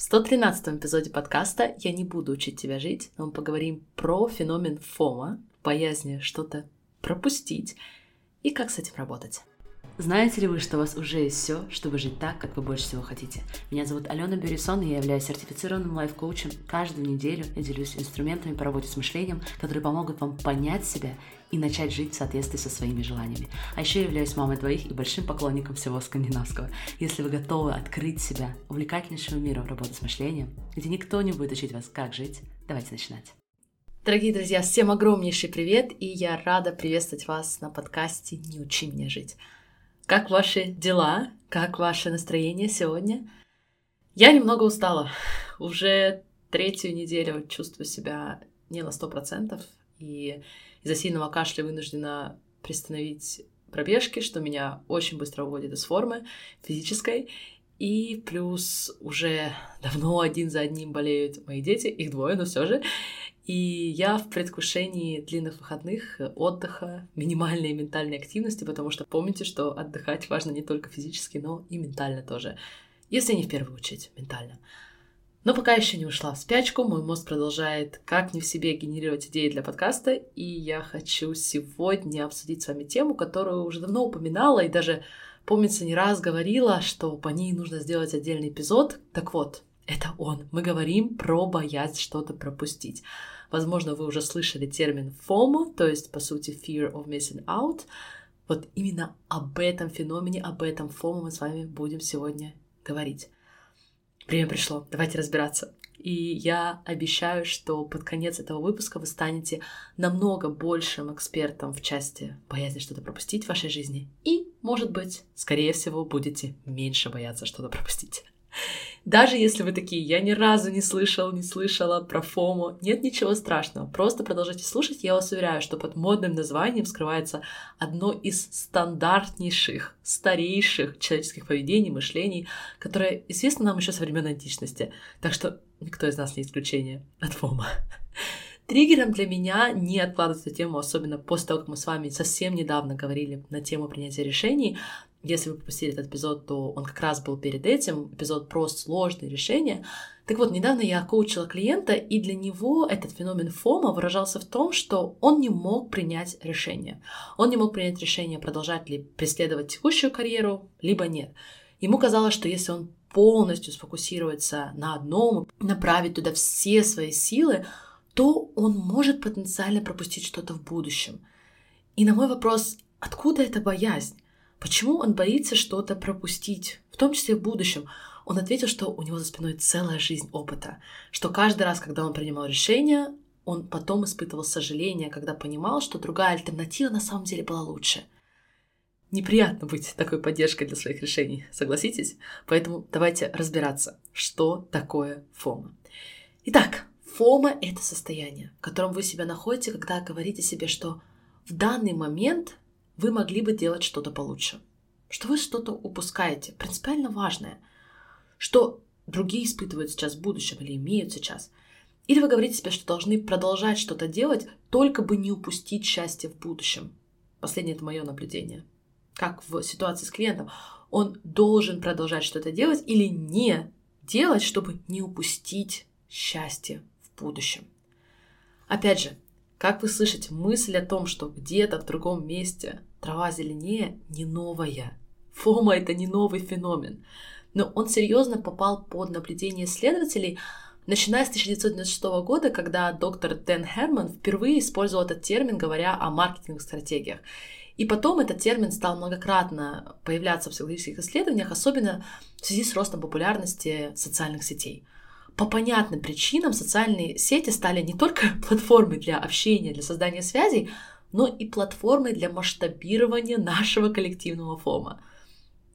В 113 эпизоде подкаста «Я не буду учить тебя жить», но мы поговорим про феномен ФОМа, боязни что-то пропустить и как с этим работать. Знаете ли вы, что у вас уже есть все, чтобы жить так, как вы больше всего хотите? Меня зовут Алена Бюрисон, и я являюсь сертифицированным лайф-коучем. Каждую неделю я делюсь инструментами по работе с мышлением, которые помогут вам понять себя и начать жить в соответствии со своими желаниями. А еще я являюсь мамой двоих и большим поклонником всего скандинавского. Если вы готовы открыть себя увлекательнейшему миру работы с мышлением, где никто не будет учить вас, как жить, давайте начинать. Дорогие друзья, всем огромнейший привет, и я рада приветствовать вас на подкасте «Не учи меня жить». Как ваши дела? Как ваше настроение сегодня? Я немного устала. Уже третью неделю чувствую себя не на сто процентов, и из-за сильного кашля вынуждена приостановить пробежки, что меня очень быстро уводит из формы физической. И плюс уже давно один за одним болеют мои дети, их двое, но все же. И я в предвкушении длинных выходных, отдыха, минимальной ментальной активности, потому что помните, что отдыхать важно не только физически, но и ментально тоже. Если не в первую очередь, ментально. Но пока еще не ушла в спячку, мой мозг продолжает как не в себе генерировать идеи для подкаста, и я хочу сегодня обсудить с вами тему, которую уже давно упоминала и даже, помнится, не раз говорила, что по ней нужно сделать отдельный эпизод. Так вот, это он. Мы говорим про боязнь что-то пропустить. Возможно, вы уже слышали термин FOMO, то есть, по сути, Fear of Missing Out. Вот именно об этом феномене, об этом FOMO мы с вами будем сегодня говорить. Время пришло, давайте разбираться. И я обещаю, что под конец этого выпуска вы станете намного большим экспертом в части боязни что-то пропустить в вашей жизни. И, может быть, скорее всего, будете меньше бояться что-то пропустить. Даже если вы такие, я ни разу не слышал, не слышала про ФОМО, нет ничего страшного. Просто продолжайте слушать. Я вас уверяю, что под модным названием скрывается одно из стандартнейших, старейших человеческих поведений, мышлений, которое известно нам еще со времен античности. Так что никто из нас не исключение от ФОМО. Триггером для меня не откладывать эту тему, особенно после того, как мы с вами совсем недавно говорили на тему принятия решений, если вы пропустили этот эпизод, то он как раз был перед этим, эпизод про сложные решения. Так вот, недавно я коучила клиента, и для него этот феномен ФОМа выражался в том, что он не мог принять решение. Он не мог принять решение, продолжать ли преследовать текущую карьеру, либо нет. Ему казалось, что если он полностью сфокусируется на одном, направить туда все свои силы, то он может потенциально пропустить что-то в будущем. И на мой вопрос, откуда эта боязнь? Почему он боится что-то пропустить, в том числе в будущем? Он ответил, что у него за спиной целая жизнь опыта, что каждый раз, когда он принимал решение, он потом испытывал сожаление, когда понимал, что другая альтернатива на самом деле была лучше. Неприятно быть такой поддержкой для своих решений, согласитесь? Поэтому давайте разбираться, что такое ФОМа. Итак, ФОМа — это состояние, в котором вы себя находите, когда говорите себе, что в данный момент вы могли бы делать что-то получше. Что вы что-то упускаете, принципиально важное. Что другие испытывают сейчас в будущем или имеют сейчас. Или вы говорите себе, что должны продолжать что-то делать, только бы не упустить счастье в будущем. Последнее это мое наблюдение. Как в ситуации с клиентом. Он должен продолжать что-то делать или не делать, чтобы не упустить счастье в будущем. Опять же, как вы слышите, мысль о том, что где-то в другом месте трава зеленее, не новая. Фома — это не новый феномен. Но он серьезно попал под наблюдение исследователей, начиная с 1996 года, когда доктор Дэн Херман впервые использовал этот термин, говоря о маркетинговых стратегиях. И потом этот термин стал многократно появляться в психологических исследованиях, особенно в связи с ростом популярности социальных сетей — по понятным причинам социальные сети стали не только платформой для общения, для создания связей, но и платформой для масштабирования нашего коллективного фома.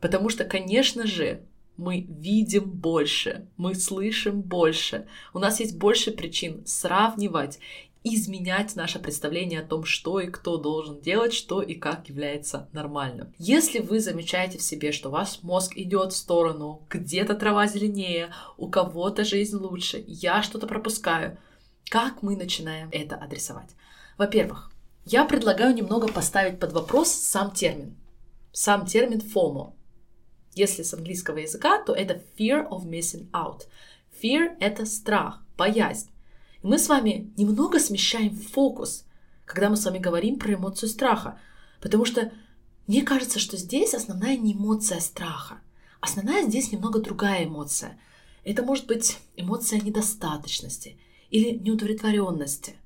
Потому что, конечно же, мы видим больше, мы слышим больше, у нас есть больше причин сравнивать изменять наше представление о том, что и кто должен делать, что и как является нормальным. Если вы замечаете в себе, что ваш мозг идет в сторону, где-то трава зеленее, у кого-то жизнь лучше, я что-то пропускаю, как мы начинаем это адресовать? Во-первых, я предлагаю немного поставить под вопрос сам термин. Сам термин FOMO. Если с английского языка, то это fear of missing out. Fear — это страх, боязнь. И мы с вами немного смещаем фокус, когда мы с вами говорим про эмоцию страха. Потому что мне кажется, что здесь основная не эмоция страха. Основная здесь немного другая эмоция. Это может быть эмоция недостаточности или неудовлетворенности.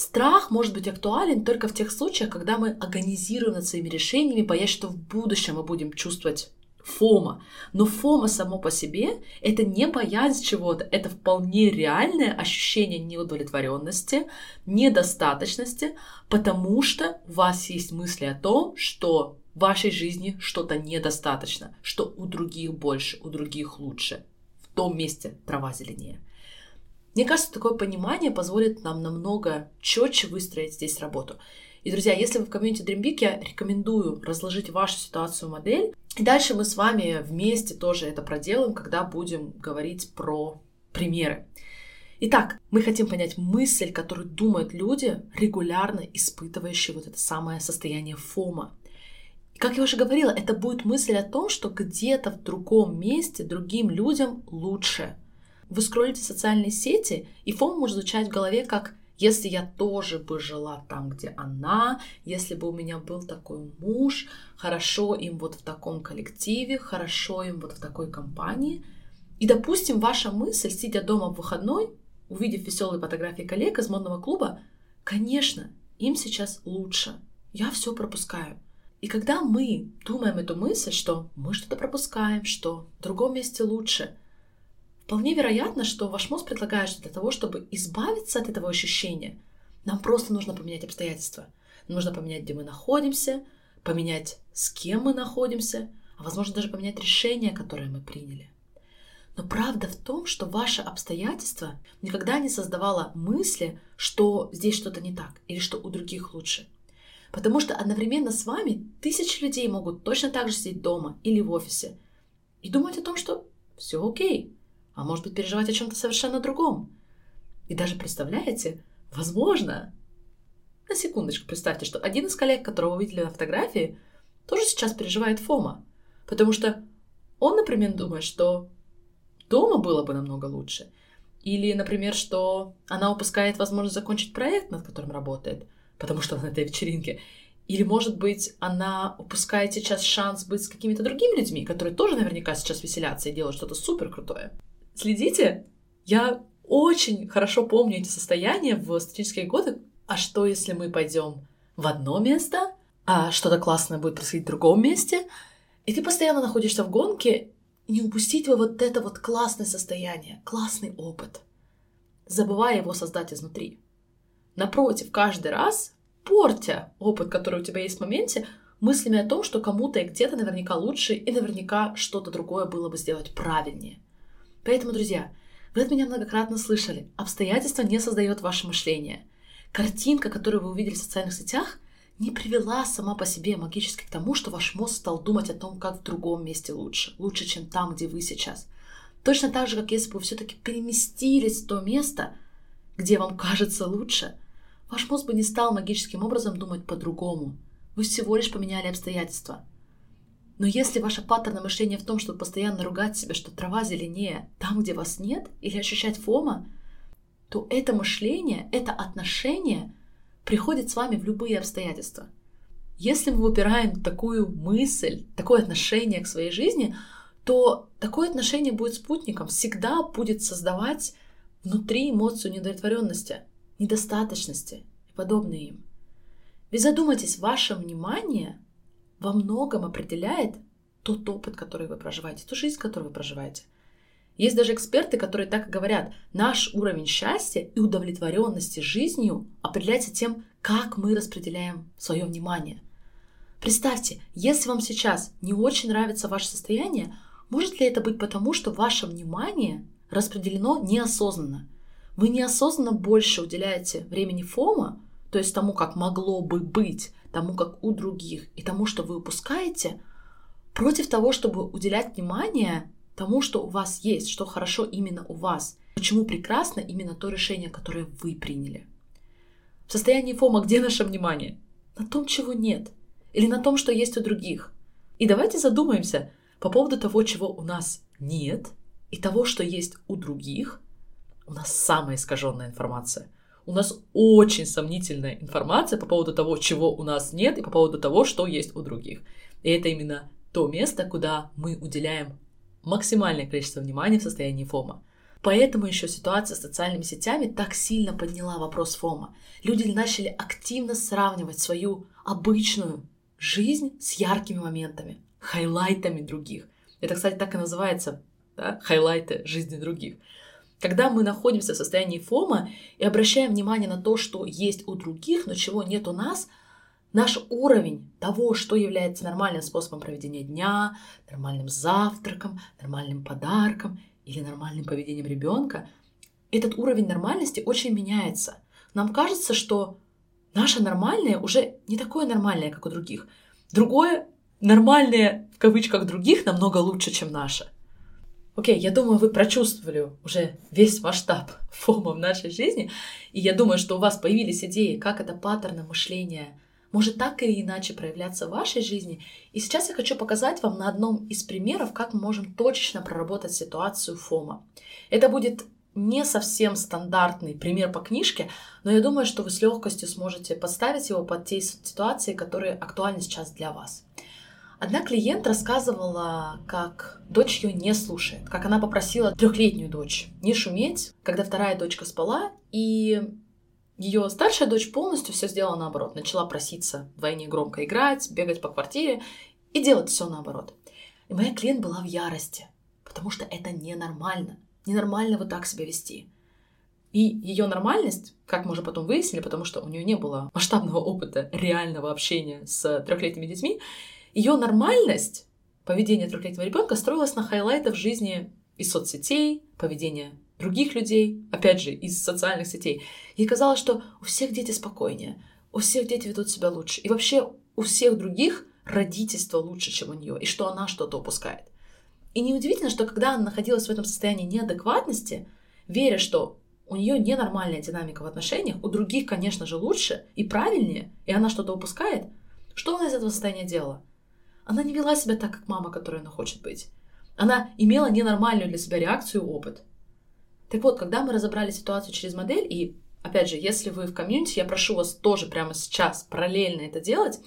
Страх может быть актуален только в тех случаях, когда мы организируем над своими решениями, боясь, что в будущем мы будем чувствовать фома. Но фома само по себе — это не боязнь чего-то, это вполне реальное ощущение неудовлетворенности, недостаточности, потому что у вас есть мысли о том, что в вашей жизни что-то недостаточно, что у других больше, у других лучше. В том месте трава зеленее. Мне кажется, такое понимание позволит нам намного четче выстроить здесь работу. И, друзья, если вы в комьюнити Dream Big, я рекомендую разложить вашу ситуацию модель. И дальше мы с вами вместе тоже это проделаем, когда будем говорить про примеры. Итак, мы хотим понять мысль, которую думают люди, регулярно испытывающие вот это самое состояние фома. И как я уже говорила, это будет мысль о том, что где-то в другом месте другим людям лучше. Вы скроллите социальные сети, и фом может звучать в голове как если я тоже бы жила там, где она, если бы у меня был такой муж, хорошо им вот в таком коллективе, хорошо им вот в такой компании. И, допустим, ваша мысль, сидя дома в выходной, увидев веселые фотографии коллег из модного клуба, конечно, им сейчас лучше. Я все пропускаю. И когда мы думаем эту мысль, что мы что-то пропускаем, что в другом месте лучше, Вполне вероятно, что ваш мозг предлагает, что для того, чтобы избавиться от этого ощущения, нам просто нужно поменять обстоятельства. нужно поменять, где мы находимся, поменять, с кем мы находимся, а возможно даже поменять решение, которое мы приняли. Но правда в том, что ваше обстоятельство никогда не создавало мысли, что здесь что-то не так или что у других лучше. Потому что одновременно с вами тысячи людей могут точно так же сидеть дома или в офисе и думать о том, что все окей, а может быть переживать о чем-то совершенно другом. И даже представляете, возможно, на секундочку представьте, что один из коллег, которого вы видели на фотографии, тоже сейчас переживает фома. Потому что он, например, думает, что дома было бы намного лучше. Или, например, что она упускает возможность закончить проект, над которым работает, потому что она на этой вечеринке. Или, может быть, она упускает сейчас шанс быть с какими-то другими людьми, которые тоже наверняка сейчас веселятся и делают что-то супер крутое следите. Я очень хорошо помню эти состояния в студенческие годы. А что, если мы пойдем в одно место, а что-то классное будет происходить в другом месте, и ты постоянно находишься в гонке, не упустить вот это вот классное состояние, классный опыт, забывая его создать изнутри. Напротив, каждый раз портя опыт, который у тебя есть в моменте, мыслями о том, что кому-то и где-то наверняка лучше, и наверняка что-то другое было бы сделать правильнее – Поэтому, друзья, вы от меня многократно слышали, обстоятельства не создает ваше мышление. Картинка, которую вы увидели в социальных сетях, не привела сама по себе магически к тому, что ваш мозг стал думать о том, как в другом месте лучше, лучше, чем там, где вы сейчас. Точно так же, как если бы вы все-таки переместились в то место, где вам кажется лучше, ваш мозг бы не стал магическим образом думать по-другому. Вы всего лишь поменяли обстоятельства. Но если ваше паттерн мышления в том, чтобы постоянно ругать себя, что трава зеленее там, где вас нет, или ощущать фома, то это мышление, это отношение приходит с вами в любые обстоятельства. Если мы выбираем такую мысль, такое отношение к своей жизни, то такое отношение будет спутником, всегда будет создавать внутри эмоцию недовлетворенности, недостаточности и подобные им. Ведь задумайтесь, ваше внимание во многом определяет тот опыт, который вы проживаете, ту жизнь, которую вы проживаете. Есть даже эксперты, которые так и говорят, наш уровень счастья и удовлетворенности жизнью определяется тем, как мы распределяем свое внимание. Представьте, если вам сейчас не очень нравится ваше состояние, может ли это быть потому, что ваше внимание распределено неосознанно? Вы неосознанно больше уделяете времени фома, то есть тому, как могло бы быть, тому, как у других, и тому, что вы упускаете, против того, чтобы уделять внимание тому, что у вас есть, что хорошо именно у вас, почему прекрасно именно то решение, которое вы приняли. В состоянии фома где наше внимание? На том, чего нет, или на том, что есть у других. И давайте задумаемся по поводу того, чего у нас нет, и того, что есть у других, у нас самая искаженная информация. У нас очень сомнительная информация по поводу того, чего у нас нет, и по поводу того, что есть у других. И это именно то место, куда мы уделяем максимальное количество внимания в состоянии фома. Поэтому еще ситуация с социальными сетями так сильно подняла вопрос фома. Люди начали активно сравнивать свою обычную жизнь с яркими моментами, хайлайтами других. Это, кстати, так и называется, да? хайлайты жизни других. Когда мы находимся в состоянии фома и обращаем внимание на то, что есть у других, но чего нет у нас – наш уровень того, что является нормальным способом проведения дня, нормальным завтраком, нормальным подарком или нормальным поведением ребенка, этот уровень нормальности очень меняется. Нам кажется, что наше нормальное уже не такое нормальное, как у других. Другое нормальное, в кавычках, других намного лучше, чем наше. Окей, я думаю, вы прочувствовали уже весь масштаб фома в нашей жизни, и я думаю, что у вас появились идеи, как это паттерны мышления может так или иначе проявляться в вашей жизни. И сейчас я хочу показать вам на одном из примеров, как мы можем точечно проработать ситуацию ФОМа. Это будет не совсем стандартный пример по книжке, но я думаю, что вы с легкостью сможете подставить его под те ситуации, которые актуальны сейчас для вас. Одна клиент рассказывала, как дочь ее не слушает, как она попросила трехлетнюю дочь не шуметь, когда вторая дочка спала, и ее старшая дочь полностью все сделала наоборот. Начала проситься вдвойне громко играть, бегать по квартире и делать все наоборот. И моя клиент была в ярости, потому что это ненормально. Ненормально вот так себя вести. И ее нормальность, как мы уже потом выяснили, потому что у нее не было масштабного опыта реального общения с трехлетними детьми, ее нормальность поведения трехлетнего ребенка строилась на хайлайтах жизни из соцсетей, поведения других людей, опять же, из социальных сетей. Ей казалось, что у всех дети спокойнее, у всех дети ведут себя лучше. И вообще у всех других родительство лучше, чем у нее, и что она что-то упускает. И неудивительно, что когда она находилась в этом состоянии неадекватности, веря, что у нее ненормальная динамика в отношениях, у других, конечно же, лучше и правильнее, и она что-то упускает, что она из этого состояния делала? Она не вела себя так, как мама, которой она хочет быть. Она имела ненормальную для себя реакцию и опыт. Так вот, когда мы разобрали ситуацию через модель, и опять же, если вы в комьюнити, я прошу вас тоже прямо сейчас параллельно это делать,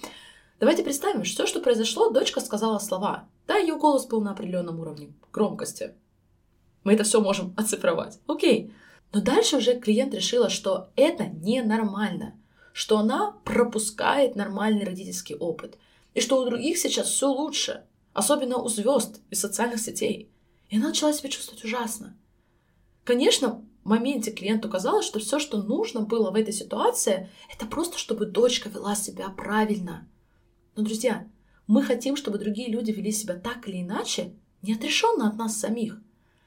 давайте представим, что все, что произошло, дочка сказала слова. Да, ее голос был на определенном уровне громкости. Мы это все можем оцифровать. Окей. Но дальше уже клиент решила, что это ненормально, что она пропускает нормальный родительский опыт, и что у других сейчас все лучше, особенно у звезд из социальных сетей. И начала себя чувствовать ужасно. Конечно, в моменте клиенту казалось, что все, что нужно было в этой ситуации, это просто, чтобы дочка вела себя правильно. Но, друзья, мы хотим, чтобы другие люди вели себя так или иначе, неотрешенно от нас самих.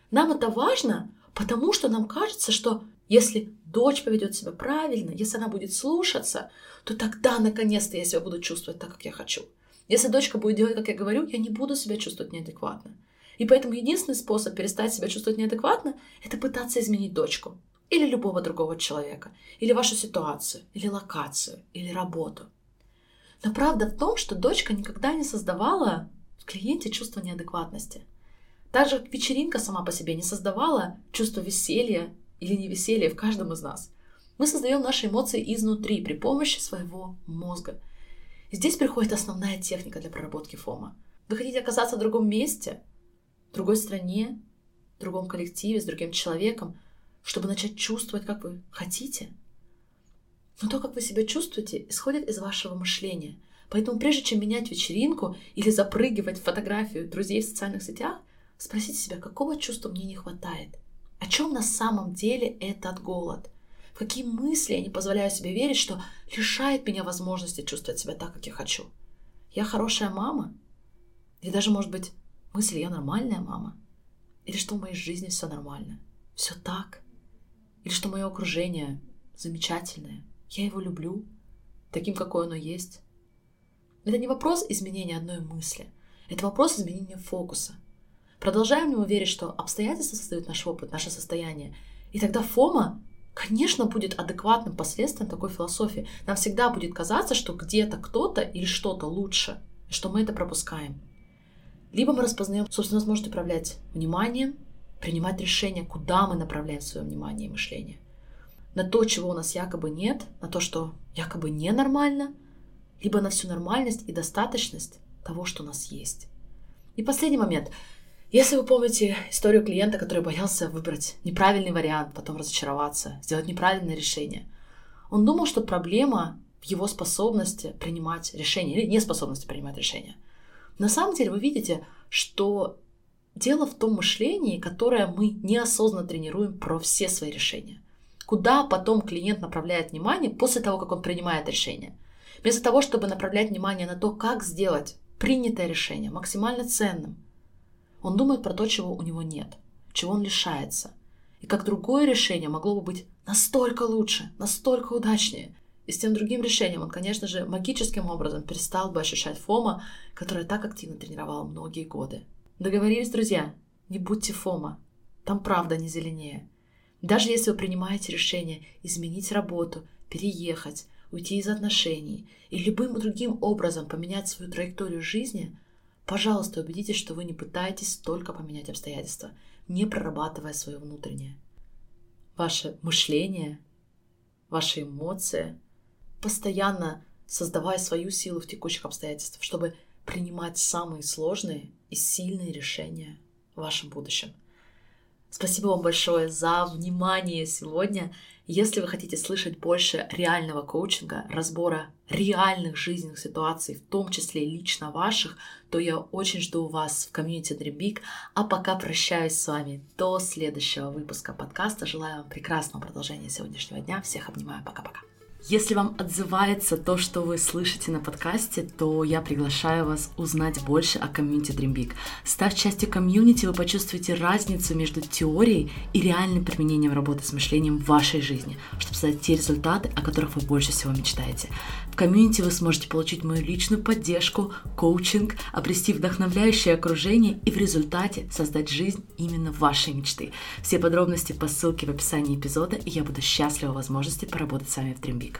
Нам это важно, потому что нам кажется, что если дочь поведет себя правильно, если она будет слушаться, то тогда наконец-то я себя буду чувствовать так, как я хочу. Если дочка будет делать, как я говорю, я не буду себя чувствовать неадекватно. И поэтому единственный способ перестать себя чувствовать неадекватно — это пытаться изменить дочку. Или любого другого человека. Или вашу ситуацию. Или локацию. Или работу. Но правда в том, что дочка никогда не создавала в клиенте чувство неадекватности. Так же, как вечеринка сама по себе не создавала чувство веселья или невеселья в каждом из нас. Мы создаем наши эмоции изнутри при помощи своего мозга. Здесь приходит основная техника для проработки фома. Вы хотите оказаться в другом месте? в другой стране, в другом коллективе, с другим человеком, чтобы начать чувствовать, как вы хотите. Но то, как вы себя чувствуете, исходит из вашего мышления. Поэтому прежде чем менять вечеринку или запрыгивать в фотографию друзей в социальных сетях, спросите себя, какого чувства мне не хватает? О чем на самом деле этот голод? Какие мысли я не позволяю себе верить, что лишает меня возможности чувствовать себя так, как я хочу? Я хорошая мама? Или даже, может быть, Мысль, я нормальная мама? Или что в моей жизни все нормально? Все так? Или что мое окружение замечательное? Я его люблю, таким, какое оно есть? Это не вопрос изменения одной мысли. Это вопрос изменения фокуса. Продолжаем ли мы верить, что обстоятельства создают наш опыт, наше состояние? И тогда фома, конечно, будет адекватным последствием такой философии. Нам всегда будет казаться, что где-то кто-то или что-то лучше, что мы это пропускаем. Либо мы распознаем собственную возможность управлять вниманием, принимать решения, куда мы направляем свое внимание и мышление. На то, чего у нас якобы нет, на то, что якобы ненормально, либо на всю нормальность и достаточность того, что у нас есть. И последний момент. Если вы помните историю клиента, который боялся выбрать неправильный вариант, потом разочароваться, сделать неправильное решение, он думал, что проблема в его способности принимать решения или неспособности принимать решения. На самом деле вы видите, что дело в том мышлении, которое мы неосознанно тренируем про все свои решения. Куда потом клиент направляет внимание после того, как он принимает решение. Вместо того, чтобы направлять внимание на то, как сделать принятое решение максимально ценным – он думает про то, чего у него нет, чего он лишается. И как другое решение могло бы быть настолько лучше, настолько удачнее. И с тем другим решением он, конечно же, магическим образом перестал бы ощущать Фома, которая так активно тренировала многие годы. Договорились, друзья? Не будьте Фома. Там правда не зеленее. Даже если вы принимаете решение изменить работу, переехать, уйти из отношений и любым другим образом поменять свою траекторию жизни – Пожалуйста, убедитесь, что вы не пытаетесь только поменять обстоятельства, не прорабатывая свое внутреннее. Ваше мышление, ваши эмоции, постоянно создавая свою силу в текущих обстоятельствах, чтобы принимать самые сложные и сильные решения в вашем будущем – Спасибо вам большое за внимание сегодня. Если вы хотите слышать больше реального коучинга, разбора реальных жизненных ситуаций, в том числе лично ваших, то я очень жду вас в комьюнити Dream А пока прощаюсь с вами до следующего выпуска подкаста. Желаю вам прекрасного продолжения сегодняшнего дня. Всех обнимаю. Пока-пока. Если вам отзывается то, что вы слышите на подкасте, то я приглашаю вас узнать больше о комьюнити Dream Big. Став частью комьюнити, вы почувствуете разницу между теорией и реальным применением работы с мышлением в вашей жизни, чтобы создать те результаты, о которых вы больше всего мечтаете. В комьюнити вы сможете получить мою личную поддержку, коучинг, обрести вдохновляющее окружение и в результате создать жизнь именно вашей мечты. Все подробности по ссылке в описании эпизода, и я буду счастлива возможности поработать с вами в Dream Big.